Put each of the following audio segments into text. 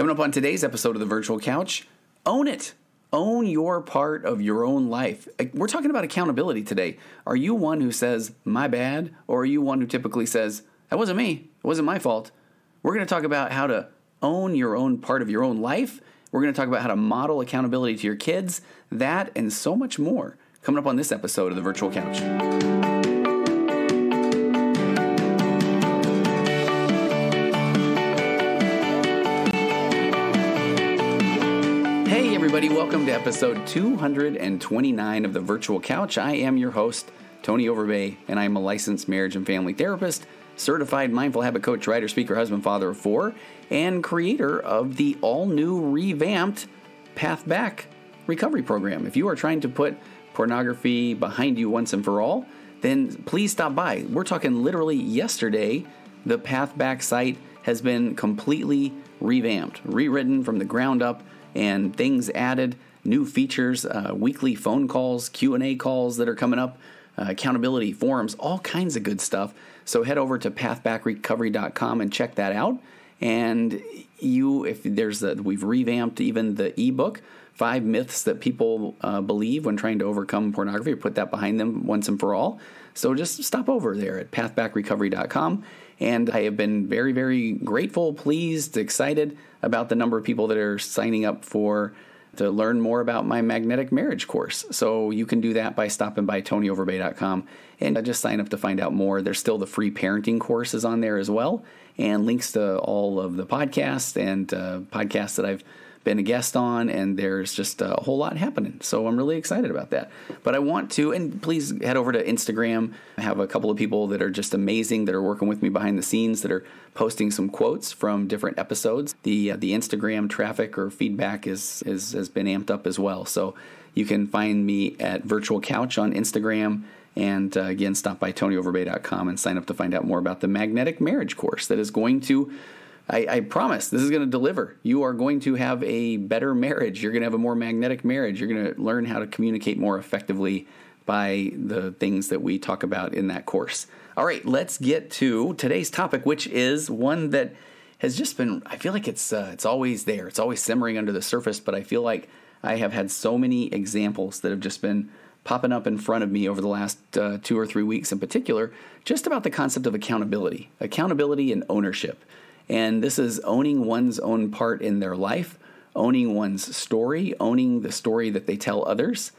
Coming up on today's episode of the Virtual Couch, own it. Own your part of your own life. Uh, we're talking about accountability today. Are you one who says, my bad? Or are you one who typically says, that wasn't me, it wasn't my fault? We're going to talk about how to own your own part of your own life. We're going to talk about how to model accountability to your kids, that and so much more coming up on this episode of the Virtual Couch. Everybody, welcome to episode 229 of the Virtual Couch. I am your host, Tony Overbay, and I'm a licensed marriage and family therapist, certified mindful habit coach, writer, speaker, husband, father of four, and creator of the all new revamped Path Back recovery program. If you are trying to put pornography behind you once and for all, then please stop by. We're talking literally yesterday, the Path Back site has been completely revamped, rewritten from the ground up, and things added, new features, uh, weekly phone calls, Q&A calls that are coming up, uh, accountability forums, all kinds of good stuff. So head over to pathbackrecovery.com and check that out. And you, if there's a, we've revamped even the ebook, five myths that people uh, believe when trying to overcome pornography, put that behind them once and for all. So just stop over there at pathbackrecovery.com. And I have been very, very grateful, pleased, excited about the number of people that are signing up for to learn more about my magnetic marriage course. So you can do that by stopping by tonyoverbay.com and just sign up to find out more. There's still the free parenting courses on there as well, and links to all of the podcasts and uh, podcasts that I've been a guest on, and there's just a whole lot happening. So I'm really excited about that. But I want to, and please head over to Instagram. I have a couple of people that are just amazing that are working with me behind the scenes that are posting some quotes from different episodes. The uh, the Instagram traffic or feedback is, is has been amped up as well. So you can find me at Virtual Couch on Instagram. And uh, again, stop by tonyoverbay.com and sign up to find out more about the magnetic marriage course that is going to I, I promise this is going to deliver. You are going to have a better marriage. You're going to have a more magnetic marriage. You're going to learn how to communicate more effectively by the things that we talk about in that course. All right, let's get to today's topic, which is one that has just been. I feel like it's uh, it's always there. It's always simmering under the surface, but I feel like I have had so many examples that have just been popping up in front of me over the last uh, two or three weeks in particular, just about the concept of accountability, accountability and ownership. And this is owning one's own part in their life, owning one's story, owning the story that they tell others.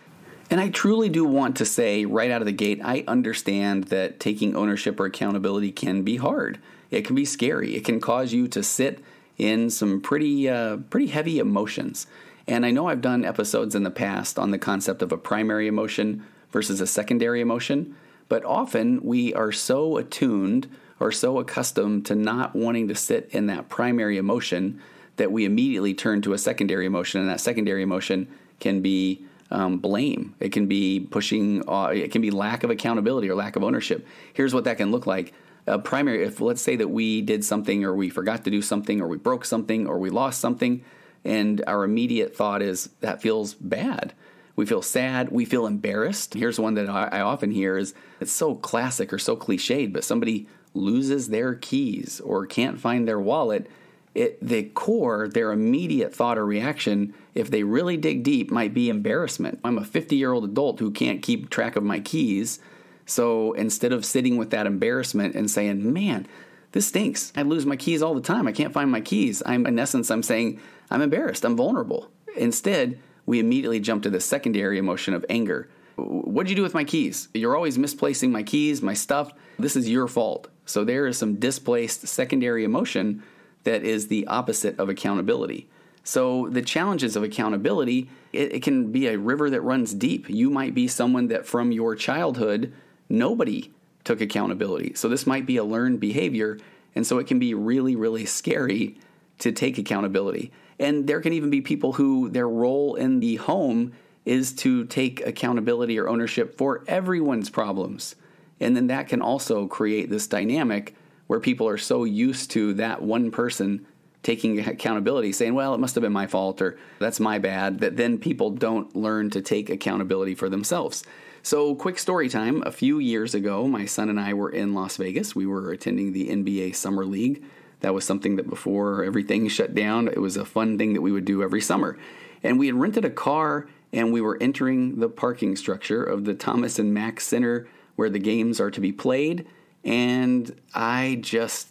And I truly do want to say right out of the gate, I understand that taking ownership or accountability can be hard. It can be scary. It can cause you to sit in some pretty uh, pretty heavy emotions. And I know I've done episodes in the past on the concept of a primary emotion versus a secondary emotion, but often we are so attuned are so accustomed to not wanting to sit in that primary emotion that we immediately turn to a secondary emotion, and that secondary emotion can be um, blame. It can be pushing. Uh, it can be lack of accountability or lack of ownership. Here's what that can look like. A primary, if let's say that we did something, or we forgot to do something, or we broke something, or we lost something, and our immediate thought is that feels bad. We feel sad. We feel embarrassed. Here's one that I often hear is it's so classic or so cliched, but somebody loses their keys or can't find their wallet, it, the core, their immediate thought or reaction, if they really dig deep, might be embarrassment. I'm a 50 year old adult who can't keep track of my keys. So instead of sitting with that embarrassment and saying, man, this stinks. I lose my keys all the time. I can't find my keys. I'm in essence, I'm saying I'm embarrassed. I'm vulnerable. Instead, we immediately jump to the secondary emotion of anger. What'd you do with my keys? You're always misplacing my keys, my stuff. This is your fault. So there is some displaced secondary emotion that is the opposite of accountability. So the challenges of accountability, it, it, can be a river that runs deep. You might be someone that from your childhood, nobody took accountability. So this might be a learned behavior. And so it can be really, really scary to take accountability. And there can even be people who their role in the home is to take accountability or ownership for everyone's problems. And then that can also create this dynamic where people are so used to that one person taking accountability, saying, well, it must have been my fault or that's my bad, that then people don't learn to take accountability for themselves. So, quick story time. A few years ago, my son and I were in Las Vegas. We were attending the NBA Summer League. That was something that before everything shut down, it was a fun thing that we would do every summer. And we had rented a car and we were entering the parking structure of the Thomas and Mack Center where the games are to be played. And I just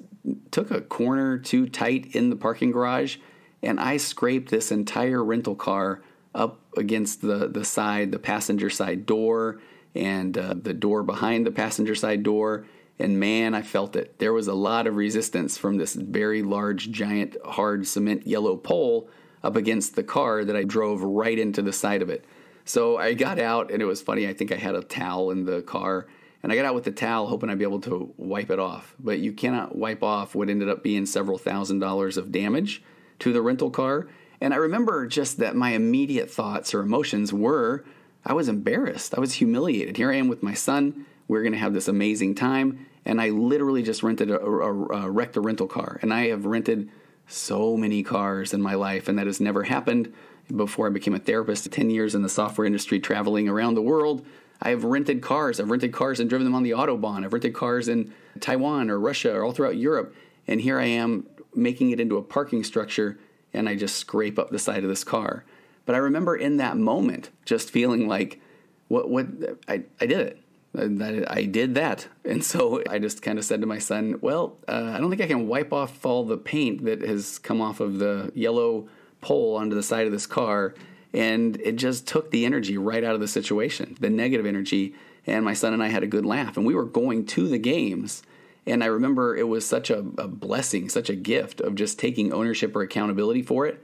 took a corner too tight in the parking garage and I scraped this entire rental car up against the, the side, the passenger side door, and uh, the door behind the passenger side door. And man, I felt it. There was a lot of resistance from this very large, giant, hard cement yellow pole up against the car that I drove right into the side of it. So I got out, and it was funny. I think I had a towel in the car, and I got out with the towel, hoping I'd be able to wipe it off. But you cannot wipe off what ended up being several thousand dollars of damage to the rental car. And I remember just that my immediate thoughts or emotions were I was embarrassed. I was humiliated. Here I am with my son. We're going to have this amazing time. And I literally just rented a, a, a wrecked a rental car. And I have rented so many cars in my life, and that has never happened before I became a therapist. 10 years in the software industry, traveling around the world. I have rented cars. I've rented cars and driven them on the Autobahn. I've rented cars in Taiwan or Russia or all throughout Europe. And here I am making it into a parking structure and I just scrape up the side of this car. But I remember in that moment just feeling like, what, what, I, I did it. I, I did that. And so I just kind of said to my son, well, uh, I don't think I can wipe off all the paint that has come off of the yellow pole onto the side of this car. And it just took the energy right out of the situation, the negative energy. And my son and I had a good laugh. And we were going to the games and I remember it was such a, a, blessing, such a gift of just taking ownership or accountability for it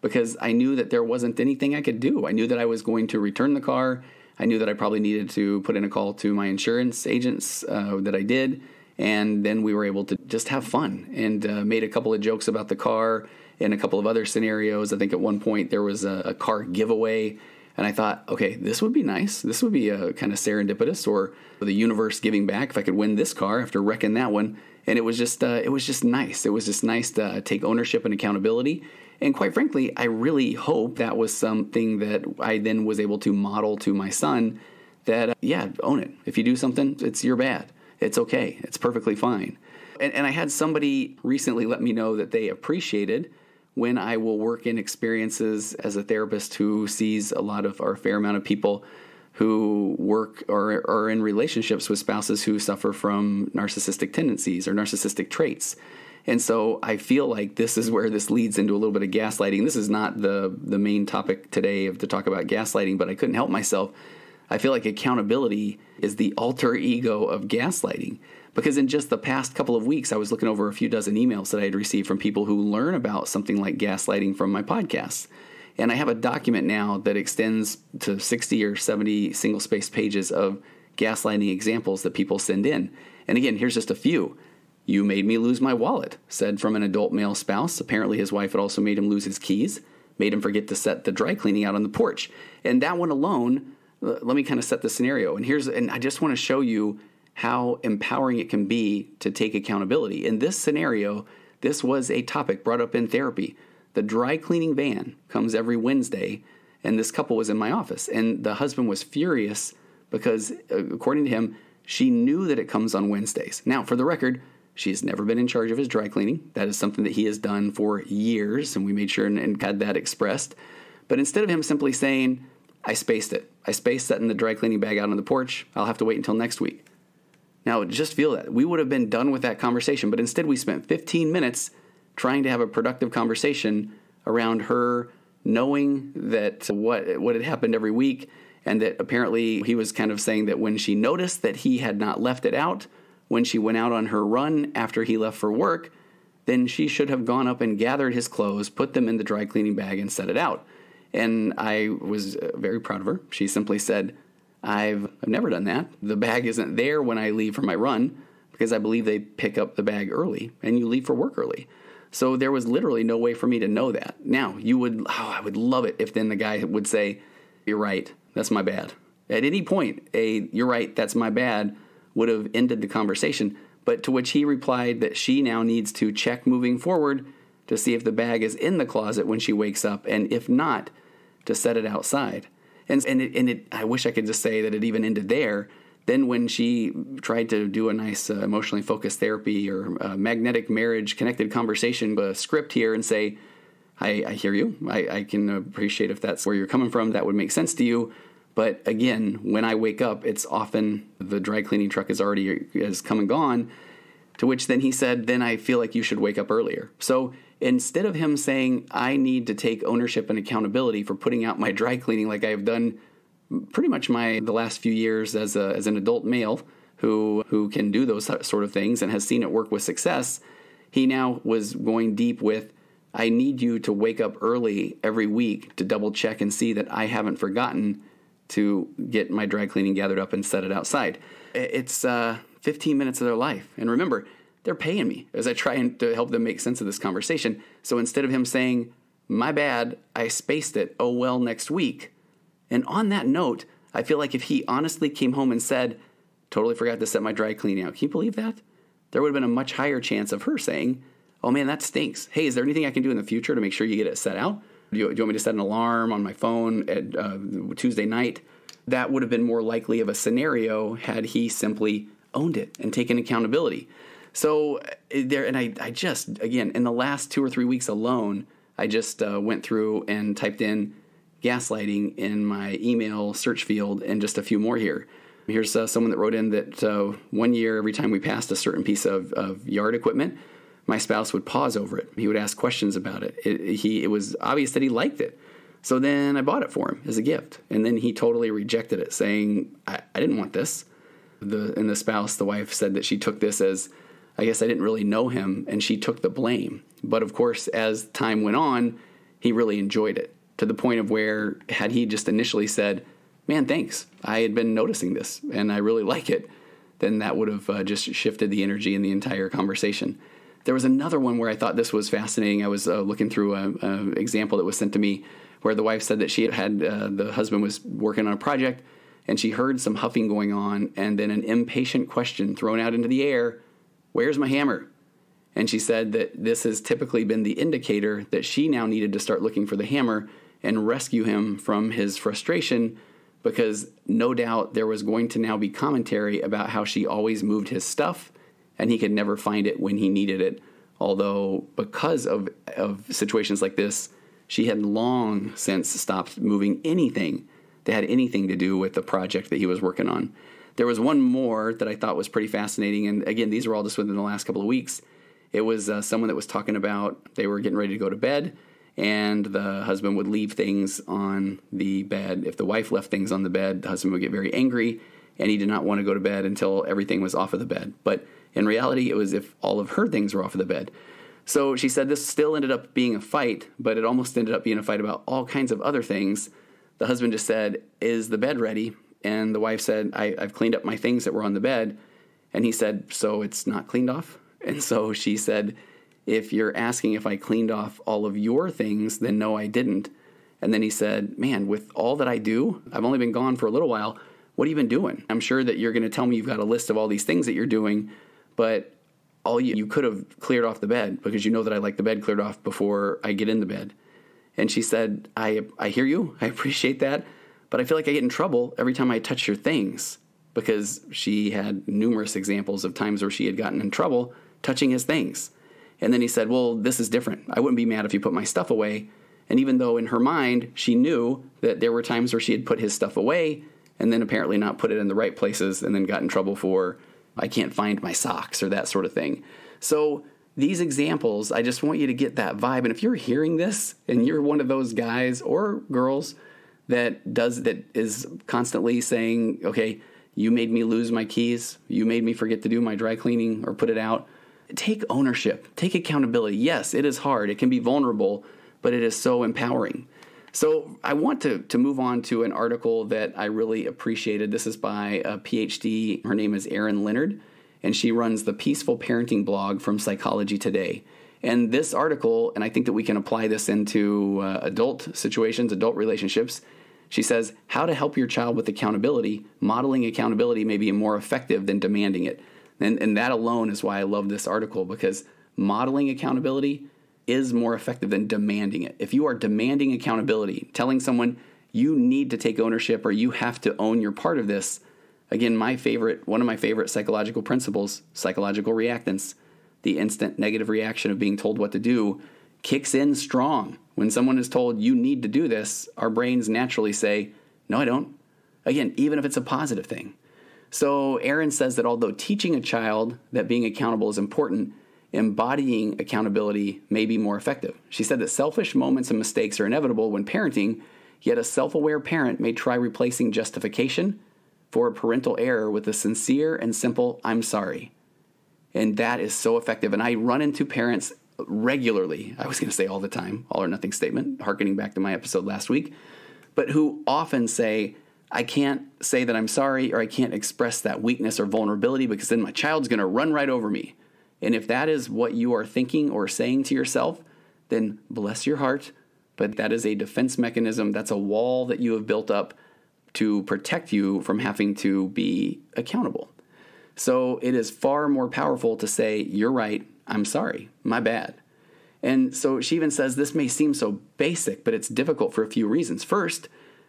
because I knew that there wasn't anything I could do. I knew that I was going to return the car. I knew that I probably needed to put in a call to my insurance agents uh, that I did. And then we were able to just have fun and uh, made a couple of jokes about the car and a couple of other scenarios. I think at one point there was a, a car giveaway and I thought, okay, this would be nice. This would be a kind of serendipitous or the universe giving back if I could win this car after wrecking that one. And it was just, uh, it was just nice. It was just nice to take ownership and accountability. And quite frankly, I really hope that was something that I then was able to model to my son that, uh, yeah, own it. If you do something, it's your bad. It's okay. It's perfectly fine. And, and I had somebody recently let me know that they appreciated when I will work in experiences as a therapist who sees a lot of or a fair amount of people who work or are in relationships with spouses who suffer from narcissistic tendencies or narcissistic traits. And so I feel like this is where this leads into a little bit of gaslighting. This is not the the main topic today of to talk about gaslighting, but I couldn't help myself. I feel like accountability is the alter ego of gaslighting. Because in just the past couple of weeks, I was looking over a few dozen emails that I had received from people who learn about something like gaslighting from my podcasts. And I have a document now that extends to 60 or 70 single spaced pages of gaslighting examples that people send in. And again, here's just a few. You made me lose my wallet, said from an adult male spouse. Apparently, his wife had also made him lose his keys, made him forget to set the dry cleaning out on the porch. And that one alone, uh, let me kind of set the scenario. And here's, and I just want to show you how empowering it can be to take accountability. In this scenario, this was a topic brought up in therapy. The dry cleaning van comes every Wednesday, and this couple was in my office. And the husband was furious because, uh, according to him, she knew that it comes on Wednesdays. Now, for the record, she has never been in charge of his dry cleaning. That is something that he has done for years, and we made sure and, had that expressed. But instead of him simply saying, I spaced it, I spaced setting the dry cleaning bag out on the porch, I'll have to wait until next week. Now, just feel that. We would have been done with that conversation, but instead we spent 15 minutes trying to have a productive conversation around her knowing that what what had happened every week and that apparently he was kind of saying that when she noticed that he had not left it out when she went out on her run after he left for work, then she should have gone up and gathered his clothes, put them in the dry cleaning bag and set it out. And I was uh, very proud of her. She simply said, I've, I've never done that. The bag isn't there when I leave for my run because I believe they pick up the bag early and you leave for work early. So there was literally no way for me to know that. Now, you would, oh, I would love it if then the guy would say, You're right, that's my bad. At any point, a You're right, that's my bad would have ended the conversation. But to which he replied that she now needs to check moving forward to see if the bag is in the closet when she wakes up, and if not, to set it outside. And, and, it, and it, I wish I could just say that it even ended there. Then, when she tried to do a nice uh, emotionally focused therapy or uh, magnetic marriage connected conversation script here and say, I, I hear you. I, I, can appreciate if that's where you're coming from. That would make sense to you. But again, when I wake up, it's often the dry cleaning truck is already has come and gone. To which then he said, then I feel like you should wake up earlier. So instead of him saying, I need to take ownership and accountability for putting out my dry cleaning like I've done pretty much my the last few years as a, as an adult male who who can do those sort of things and has seen it work with success, he now was going deep with I need you to wake up early every week to double check and see that I haven't forgotten to get my dry cleaning gathered up and set it outside. It's uh, 15 minutes of their life. And remember, they're paying me as I try and to help them make sense of this conversation. So instead of him saying, my bad, I spaced it, oh well, next week. And on that note, I feel like if he honestly came home and said, totally forgot to set my dry cleaning out, can you believe that? There would have been a much higher chance of her saying, oh man, that stinks. Hey, is there anything I can do in the future to make sure you get it set out? Do you, do you want me to set an alarm on my phone at uh, Tuesday night? That would have been more likely of a scenario had he simply owned it and taken accountability. So uh, there, and I, I just again in the last two or three weeks alone, I just uh, went through and typed in gaslighting in my email search field, and just a few more here. Here's uh, someone that wrote in that uh, one year, every time we passed a certain piece of, of, yard equipment, my spouse would pause over it. He would ask questions about it. it. He, it was obvious that he liked it. So then I bought it for him as a gift. And then he totally rejected it, saying, I, I didn't want this. The, and the spouse, the wife, said that she took this as I guess I didn't really know him, and she took the blame. But of course, as time went on, he really enjoyed it to the point of where, had he just initially said, Man, thanks, I had been noticing this and I really like it, then that would have uh, just shifted the energy in the entire conversation. There was another one where I thought this was fascinating. I was uh, looking through an example that was sent to me where the wife said that she had, uh, the husband was working on a project and she heard some huffing going on and then an impatient question thrown out into the air Where's my hammer? And she said that this has typically been the indicator that she now needed to start looking for the hammer and rescue him from his frustration because no doubt there was going to now be commentary about how she always moved his stuff and he could never find it when he needed it. Although, because of, of situations like this, she had long since stopped moving anything that had anything to do with the project that he was working on. There was one more that I thought was pretty fascinating, and again, these were all just within the last couple of weeks. It was uh, someone that was talking about they were getting ready to go to bed, and the husband would leave things on the bed. If the wife left things on the bed, the husband would get very angry, and he did not want to go to bed until everything was off of the bed. But in reality, it was if all of her things were off of the bed. So she said this still ended up being a fight, but it almost ended up being a fight about all kinds of other things. The husband just said, Is the bed ready? And the wife said, I, have cleaned up my things that were on the bed. And he said, So it's not cleaned off? And so she said, If you're asking if I cleaned off all of your things, then no, I didn't. And then he said, Man, with all that I do, I've only been gone for a little while. What have you been doing? I'm sure that you're going to tell me you've got a list of all these things that you're doing, but all you, you could have cleared off the bed because you know that I like the bed cleared off before I get in the bed. And she said, I, I hear you. I appreciate that. But I feel like I get in trouble every time I touch your things because she had numerous examples of times where she had gotten in trouble touching his things. And then he said, Well, this is different. I wouldn't be mad if you put my stuff away. And even though in her mind she knew that there were times where she had put his stuff away and then apparently not put it in the right places and then got in trouble for, I can't find my socks or that sort of thing. So these examples, I just want you to get that vibe. And if you're hearing this and you're one of those guys or girls that does that is constantly saying, okay, you made me lose my keys, you made me forget to do my dry cleaning or put it out. Take ownership, take accountability. Yes, it is hard, it can be vulnerable, but it is so empowering. So I want to, to move on to an article that I really appreciated. This is by a PhD. Her name is Erin Leonard, and she runs the Peaceful Parenting blog from Psychology Today. And this article, and I think that we can apply this into uh, adult situations, adult relationships. She says, How to help your child with accountability. Modeling accountability may be more effective than demanding it. And, and that alone is why I love this article because modeling accountability is more effective than demanding it. If you are demanding accountability, telling someone you need to take ownership or you have to own your part of this, again, my favorite, one of my favorite psychological principles, psychological reactance, the instant negative reaction of being told what to do, kicks in strong. When someone is told you need to do this, our brains naturally say, No, I don't. Again, even if it's a positive thing. So, Erin says that although teaching a child that being accountable is important, embodying accountability may be more effective. She said that selfish moments and mistakes are inevitable when parenting, yet a self aware parent may try replacing justification for a parental error with a sincere and simple, I'm sorry. And that is so effective. And I run into parents regularly, I was going to say all the time, all or nothing statement, harkening back to my episode last week, but who often say, I can't say that I'm sorry or I can't express that weakness or vulnerability because then my child's going to run right over me. And if that is what you are thinking or saying to yourself, then bless your heart. But that is a defense mechanism. That's a wall that you have built up to protect you from having to be accountable. So it is far more powerful to say, You're right, I'm sorry, my bad. And so she even says this may seem so basic, but it's difficult for a few reasons. First,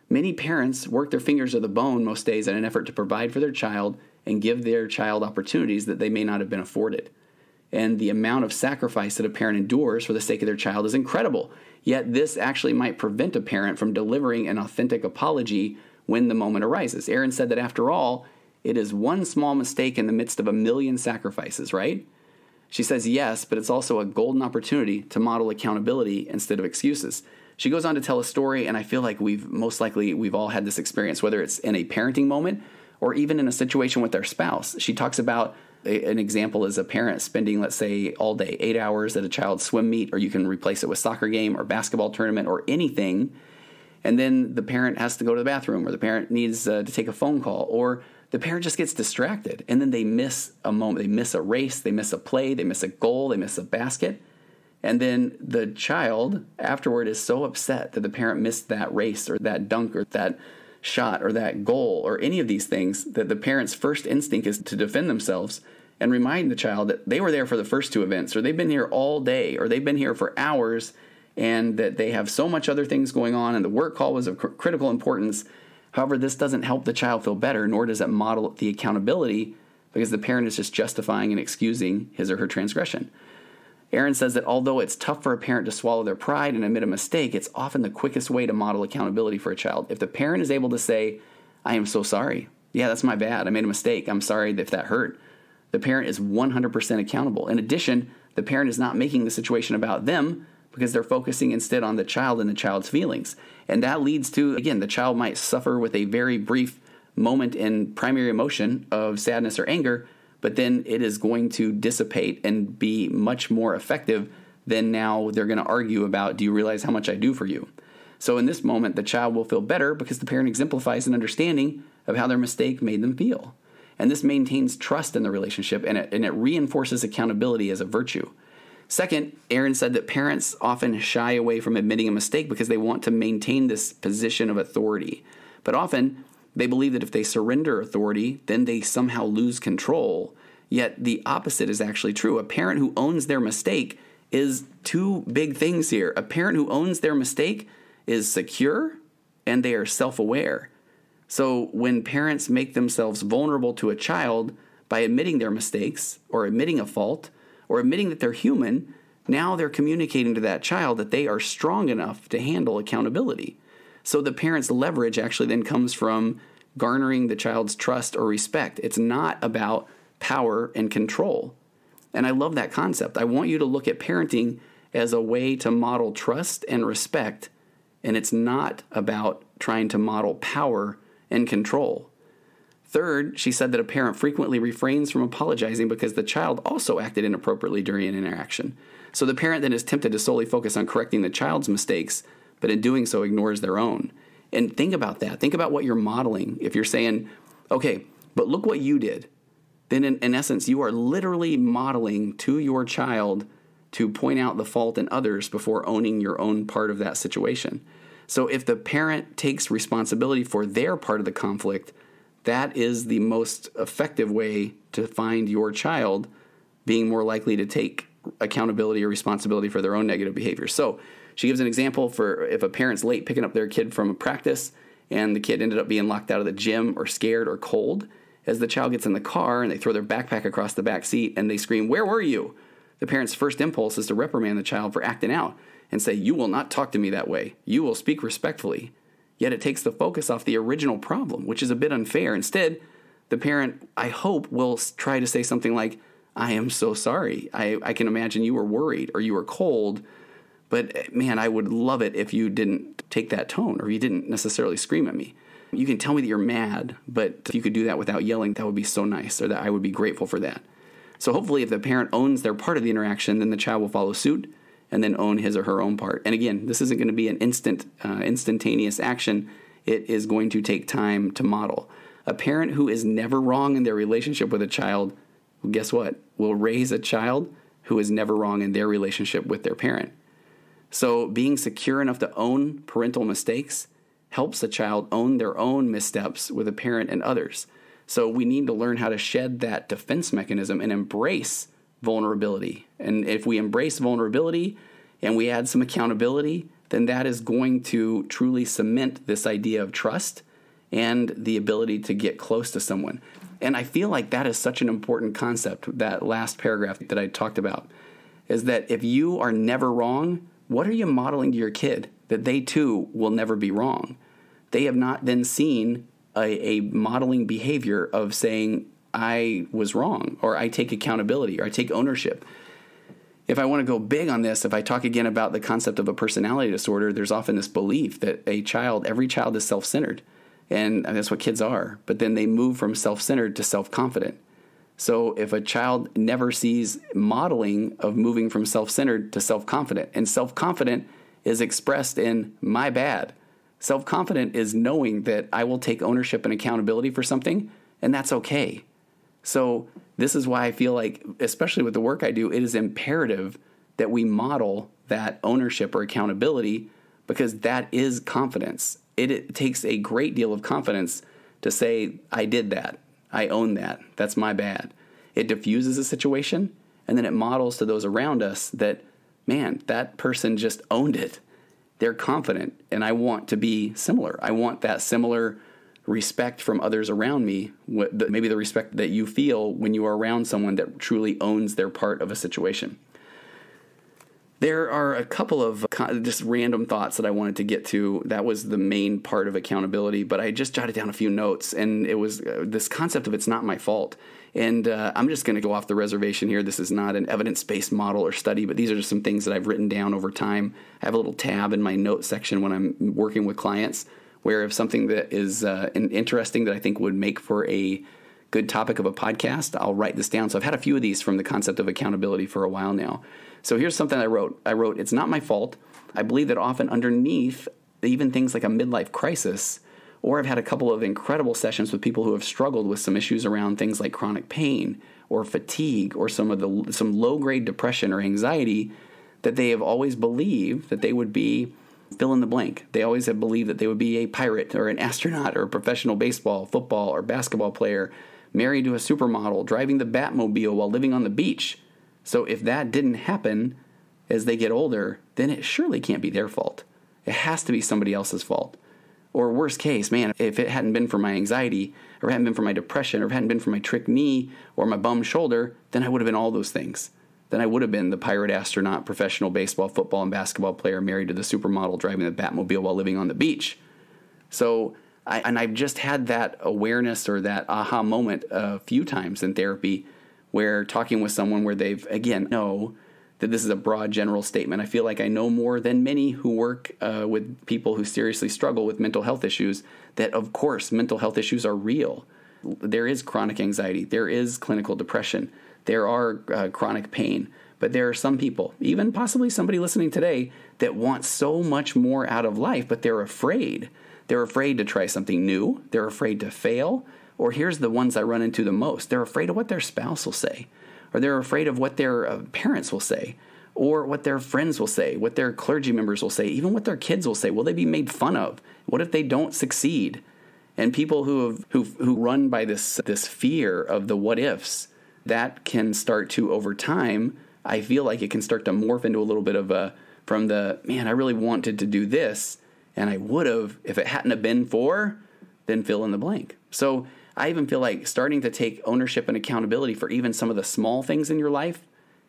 many parents work their fingers to the bone most days in an effort to provide for their child and give their child opportunities that they may not have been afforded. And the amount of sacrifice that a parent endures for the sake of their child is incredible. Yet, this actually might prevent a parent from delivering an authentic apology when the moment arises. Erin said that after all, it is one small mistake in the midst of a million sacrifices, right? She says yes, but it's also a golden opportunity to model accountability instead of excuses. She goes on to tell a story, and I feel like we've most likely we've all had this experience, whether it's in a parenting moment or even in a situation with their spouse. She talks about an example is a parent spending, let's say, all day, eight hours at a child's swim meet, or you can replace it with soccer game or basketball tournament or anything. And then the parent has to go to the bathroom, or the parent needs uh, to take a phone call, or the parent just gets distracted and then they miss a moment. They miss a race, they miss a play, they miss a goal, they miss a basket. And then the child afterward is so upset that the parent missed that race or that dunk or that shot or that goal or any of these things that the parent's first instinct is to defend themselves and remind the child that they were there for the first two events or they've been here all day or they've been here for hours and that they have so much other things going on and the work call was of cr- critical importance However, this doesn't help the child feel better, nor does it model the accountability because the parent is just justifying and excusing his or her transgression. Erin says that although it's tough for a parent to swallow their pride and admit a mistake, it's often the quickest way to model accountability for a child. If the parent is able to say, I am so sorry. Yeah, that's my bad. I made a mistake. I'm sorry if that hurt. The parent is 100% accountable. In addition, the parent is not making the situation about them, because they're focusing instead on the child and the child's feelings. And that leads to, again, the child might suffer with a very brief moment in primary emotion of sadness or anger, but then it is going to dissipate and be much more effective than now they're going to argue about, do you realize how much I do for you? So in this moment, the child will feel better because the parent exemplifies an understanding of how their mistake made them feel. And this maintains trust in the relationship and it, and it reinforces accountability as a virtue. Second, Erin said that parents often shy away from admitting a mistake because they want to maintain this position of authority. But often, they believe that if they surrender authority, then they somehow lose control. Yet the opposite is actually true. A parent who owns their mistake is two big things here. A parent who owns their mistake is secure and they are self aware. So when parents make themselves vulnerable to a child by admitting their mistakes or admitting a fault, or admitting that they're human, now they're communicating to that child that they are strong enough to handle accountability. So the parent's leverage actually then comes from garnering the child's trust or respect. It's not about power and control. And I love that concept. I want you to look at parenting as a way to model trust and respect, and it's not about trying to model power and control. Third, she said that a parent frequently refrains from apologizing because the child also acted inappropriately during an interaction. So the parent then is tempted to solely focus on correcting the child's mistakes, but in doing so ignores their own. And think about that. Think about what you're modeling. If you're saying, okay, but look what you did, then in, in essence, you are literally modeling to your child to point out the fault in others before owning your own part of that situation. So if the parent takes responsibility for their part of the conflict, that is the most effective way to find your child being more likely to take accountability or responsibility for their own negative behavior. So she gives an example for if a parent's late picking up their kid from a practice and the kid ended up being locked out of the gym or scared or cold, as the child gets in the car and they throw their backpack across the back seat and they scream, Where were you? The parent's first impulse is to reprimand the child for acting out and say, You will not talk to me that way. You will speak respectfully. Yet it takes the focus off the original problem, which is a bit unfair. Instead, the parent, I hope, will try to say something like, I am so sorry. I, I can imagine you were worried or you were cold, but eh, man, I would love it if you didn't take that tone or you didn't necessarily scream at me. You can tell me that you're mad, but if you could do that without yelling, that would be so nice, or that I would be grateful for that. So hopefully, if the parent owns their part of the interaction, then the child will follow suit and then own his or her own part. And again, this isn't going to be an instant, uh, instantaneous action. It is going to take time to model. A parent who is never wrong in their relationship with a child, guess what? Will raise a child who is never wrong in their relationship with their parent. So, being secure enough to own parental mistakes helps a child own their own missteps with a parent and others. So, we need to learn how to shed that defense mechanism and embrace vulnerability. And if we embrace vulnerability and we add some accountability, then that is going to truly cement this idea of trust and the ability to get close to someone. And I feel like that is such an important concept, that last paragraph that I talked about, is that if you are never wrong, what are you modeling to your kid? That they too will never be wrong. They have not then seen a, a modeling behavior of saying, I was wrong, or I take accountability, or I take ownership. If I want to go big on this, if I talk again about the concept of a personality disorder, there's often this belief that a child, every child is self centered. And that's what kids are. But then they move from self centered to self confident. So if a child never sees modeling of moving from self centered to self confident, and self confident is expressed in my bad. Self confident is knowing that I will take ownership and accountability for something, and that's okay. So, this is why I feel like, especially with the work I do, it is imperative that we model that ownership or accountability because that is confidence. It, it, takes a great deal of confidence to say, I did that. I own that. That's my bad. It diffuses a situation and then it models to those around us that, man, that person just owned it. They're confident and I want to be similar. I want that similar respect from others around me, maybe the respect that you feel when you are around someone that truly owns their part of a situation. There are a couple of just random thoughts that I wanted to get to. That was the main part of accountability, but I just jotted down a few notes, and it was uh, this concept of it's not my fault. And uh, I'm just going to go off the reservation here. This is not an evidence based model or study, but these are just some things that I've written down over time. I have a little tab in my note section when I'm working with clients where if something that is uh, interesting that I think would make for a good topic of a podcast, I'll write this down. So I've had a few of these from the concept of accountability for a while now. So here's something I wrote. I wrote, It's not my fault. I believe that often underneath even things like a midlife crisis, or I've had a couple of incredible sessions with people who have struggled with some issues around things like chronic pain or fatigue or some of the some low grade depression or anxiety that they have always believed that they would be fill in the blank. They always have believed that they would be a pirate or an astronaut or a professional baseball, football, or basketball player, married to a supermodel, driving the Batmobile while living on the beach. So if that didn't happen as they get older, then it surely can't be their fault. It has to be somebody else's fault. Or worst case, man, if it hadn't been for my anxiety, or hadn't been for my depression, or hadn't been for my trick knee or my bum shoulder, then I would have been all those things then I would have been the pirate astronaut, professional baseball, football, and basketball player married to the supermodel driving the Batmobile while living on the beach. So, I, and I've just had that awareness or that aha moment a few times in therapy where talking with someone where they've, again, know that this is a broad general statement. I feel like I know more than many who work uh, with people who seriously struggle with mental health issues that, of course, mental health issues are real. There is chronic anxiety, there is clinical depression there are uh, chronic pain, but there are some people, even possibly somebody listening today, that want so much more out of life, but they're afraid. They're afraid to try something new, they're afraid to fail, or here's the ones I run into the most they're afraid of what their spouse will say, or they're afraid of what their uh, parents will say, or what their friends will say, what their clergy members will say, even what their kids will say. Will they be made fun of? What if they don't succeed? And people who have who who run by this this fear of the what ifs, that can start to over time. I feel like it can start to morph into a little bit of a from the man. I really wanted to do this, and I would have if it hadn't have been for, then fill in the blank. So I even feel like starting to take ownership and accountability for even some of the small things in your life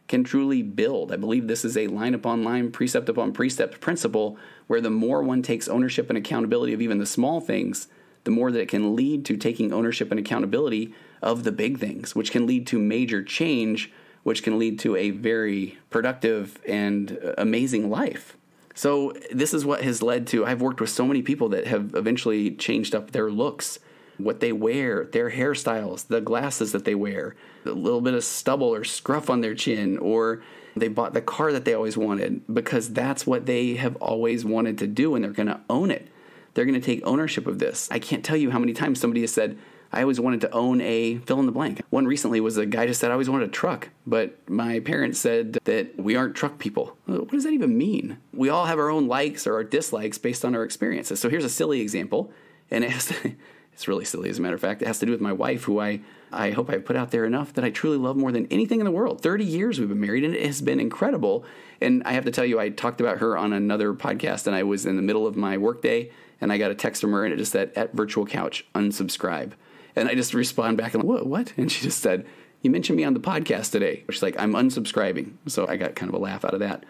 can truly build. I believe this is a line upon line, precept upon precept principle where the more one takes ownership and accountability of even the small things, the more that it can lead to taking ownership and accountability of the big things, which can lead to major change, which can lead to a very productive and amazing life. So, this is what has led to I've worked with so many people that have eventually changed up their looks what they wear, their hairstyles, the glasses that they wear, a little bit of stubble or scruff on their chin, or they bought the car that they always wanted because that's what they have always wanted to do and they're going to own it. They're going to take ownership of this. I can't tell you how many times somebody has said, I always wanted to own a fill in the blank. One recently was a guy just said, I always wanted a truck, but my parents said that we aren't truck people. Uh, what does that even mean? We all have our own likes or our dislikes based on our experiences. So here's a silly example, and it has to, it's really silly, as a matter of fact. It has to do with my wife, who I, I hope I've put out there enough that I truly love more than anything in the world. 30 years we've been married, and it has been incredible. And I have to tell you, I talked about her on another podcast, and I was in the middle of my workday, and I got a text from her, and it just said, at virtual couch, unsubscribe. And I just respond back, and what? what? And she just said, you mentioned me on the podcast today. She's like, I'm unsubscribing. So I got kind of a laugh out of that.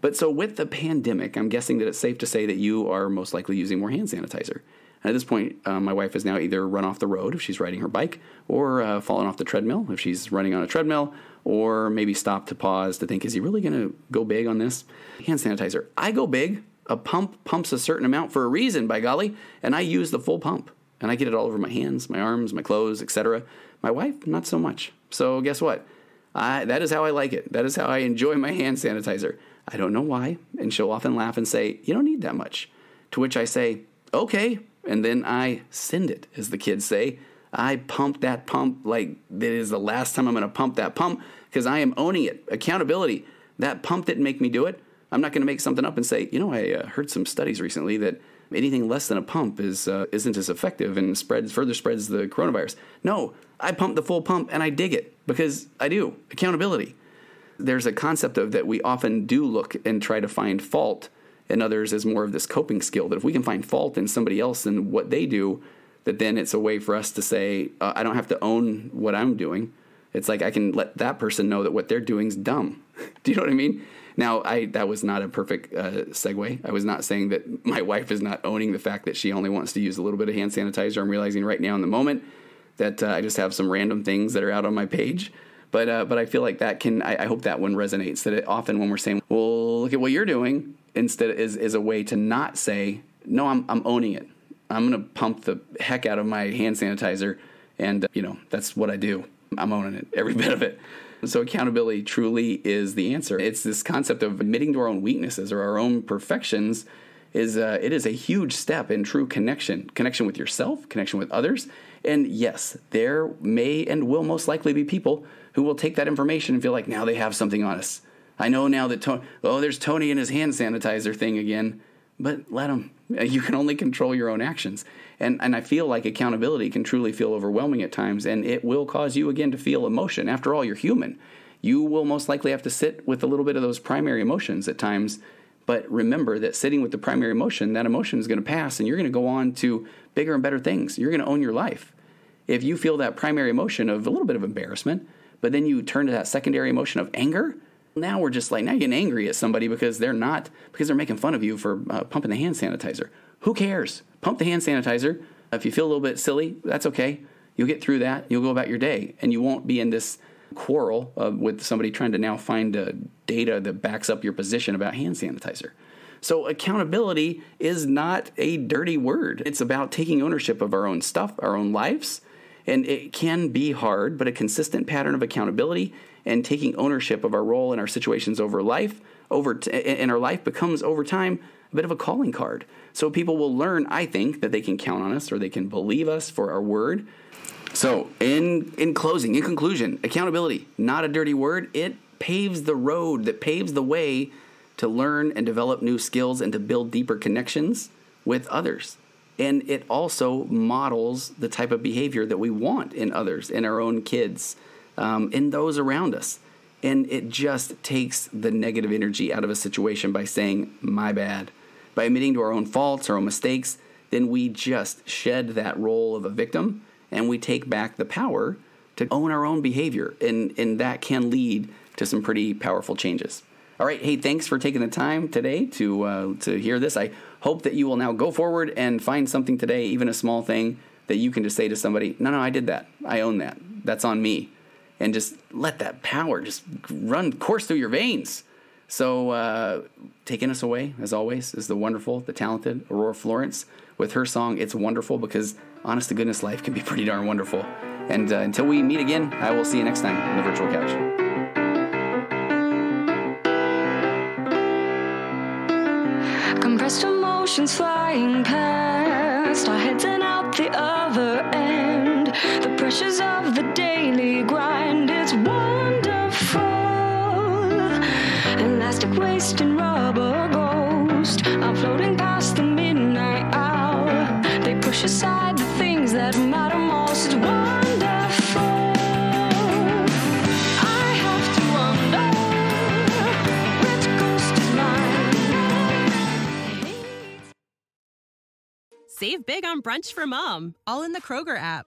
But so with the pandemic, I'm guessing that it's safe to say that you are most likely using more hand sanitizer. And at this point, uh, my wife has now either run off the road if she's riding her bike, or uh, fallen off the treadmill if she's running on a treadmill, or maybe stopped to pause to think, is he really going to go big on this? Hand sanitizer. I go big. A pump pumps a certain amount for a reason, by golly, and I use the full pump. And I get it all over my hands, my arms, my clothes, etc. My wife, not so much. So guess what? I, that is how I like it. That is how I enjoy my hand sanitizer. I don't know why. And she'll often laugh and say, You don't need that much. To which I say, Okay, and then I send it, as the kids say. I pump that pump like that is the last time I'm going to pump that pump because I am owning it. Accountability. That pump didn't make me do it. I'm not going to make something up and say, you know, I uh, heard some studies recently that anything less than a pump is uh, isn't as effective and spreads further spreads the coronavirus. No, I pump the full pump and I dig it because I do accountability. There's a concept of that we often do look and try to find fault in others as more of this coping skill. That if we can find fault in somebody else and what they do, that then it's a way for us to say, uh, I don't have to own what I'm doing. It's like I can let that person know that what they're doing is dumb. do you know what I mean? Now, I that was not a perfect uh, segue. I was not saying that my wife is not owning the fact that she only wants to use a little bit of hand sanitizer. I'm realizing right now in the moment that uh, I just have some random things that are out on my page. But uh, but I feel like that can. I, I hope that one resonates. That it, often when we're saying, "Well, look at what you're doing," instead is is a way to not say no i'm i'm owning it i'm to pump the heck out of my hand sanitizer and you know that's what i do i'm owning it every bit of it so accountability truly is the answer it's this concept of admitting to our own weaknesses or our own perfections is it is a huge step in true connection connection with yourself connection with others and yes there may and will most likely be people who will take that information and feel like now they have something on us I know now that Tony, oh, there's Tony and his hand sanitizer thing again, but let him. You can only control your own actions. And, and I feel like accountability can truly feel overwhelming at times, and it will cause you again to feel emotion. After all, you're human. You will most likely have to sit with a little bit of those primary emotions at times. But remember that sitting with the primary emotion, that emotion is going to pass, and you're going to go on to bigger and better things. You're going to own your life. If you feel that primary emotion of a little bit of embarrassment, but then you turn to that secondary emotion of anger, now we're just like, now you're getting angry at somebody because they're not, because they're making fun of you for uh, pumping the hand sanitizer. Who cares? Pump the hand sanitizer. If you feel a little bit silly, that's okay. You'll get through that. You'll go about your day, and you won't be in this quarrel uh, with somebody trying to now find uh, data that backs up your position about hand sanitizer. So, accountability is not a dirty word. It's about taking ownership of our own stuff, our own lives. And it can be hard, but a consistent pattern of accountability and taking ownership of our role in our situations over life over t- in our life becomes over time a bit of a calling card. So people will learn, I think, that they can count on us or they can believe us for our word. So, in in closing, in conclusion, accountability, not a dirty word. It paves the road, that paves the way to learn and develop new skills and to build deeper connections with others. And it also models the type of behavior that we want in others, in our own kids, um, in those around us. And it just takes the negative energy out of a situation by saying, my bad. By admitting to our own faults, our own mistakes, then we just shed that role of a victim and we take back the power to own our own behavior. And, and that can lead to some pretty powerful changes. All right, hey, thanks for taking the time today to uh, to hear this. I hope that you will now go forward and find something today, even a small thing that you can just say to somebody, "No, no, I did that. I own that. That's on me," and just let that power just run course through your veins. So, uh, taking us away, as always, is the wonderful, the talented Aurora Florence with her song "It's Wonderful" because honest to goodness, life can be pretty darn wonderful. And uh, until we meet again, I will see you next time on the virtual couch. Compressed emotions flying past our heads and out the other end. The pressures of the daily grind, it's wonderful. Elastic waist and rubber ghost are floating past the midnight hour. They push aside the things that matter most. It's wonderful. Save big on brunch for mom, all in the Kroger app.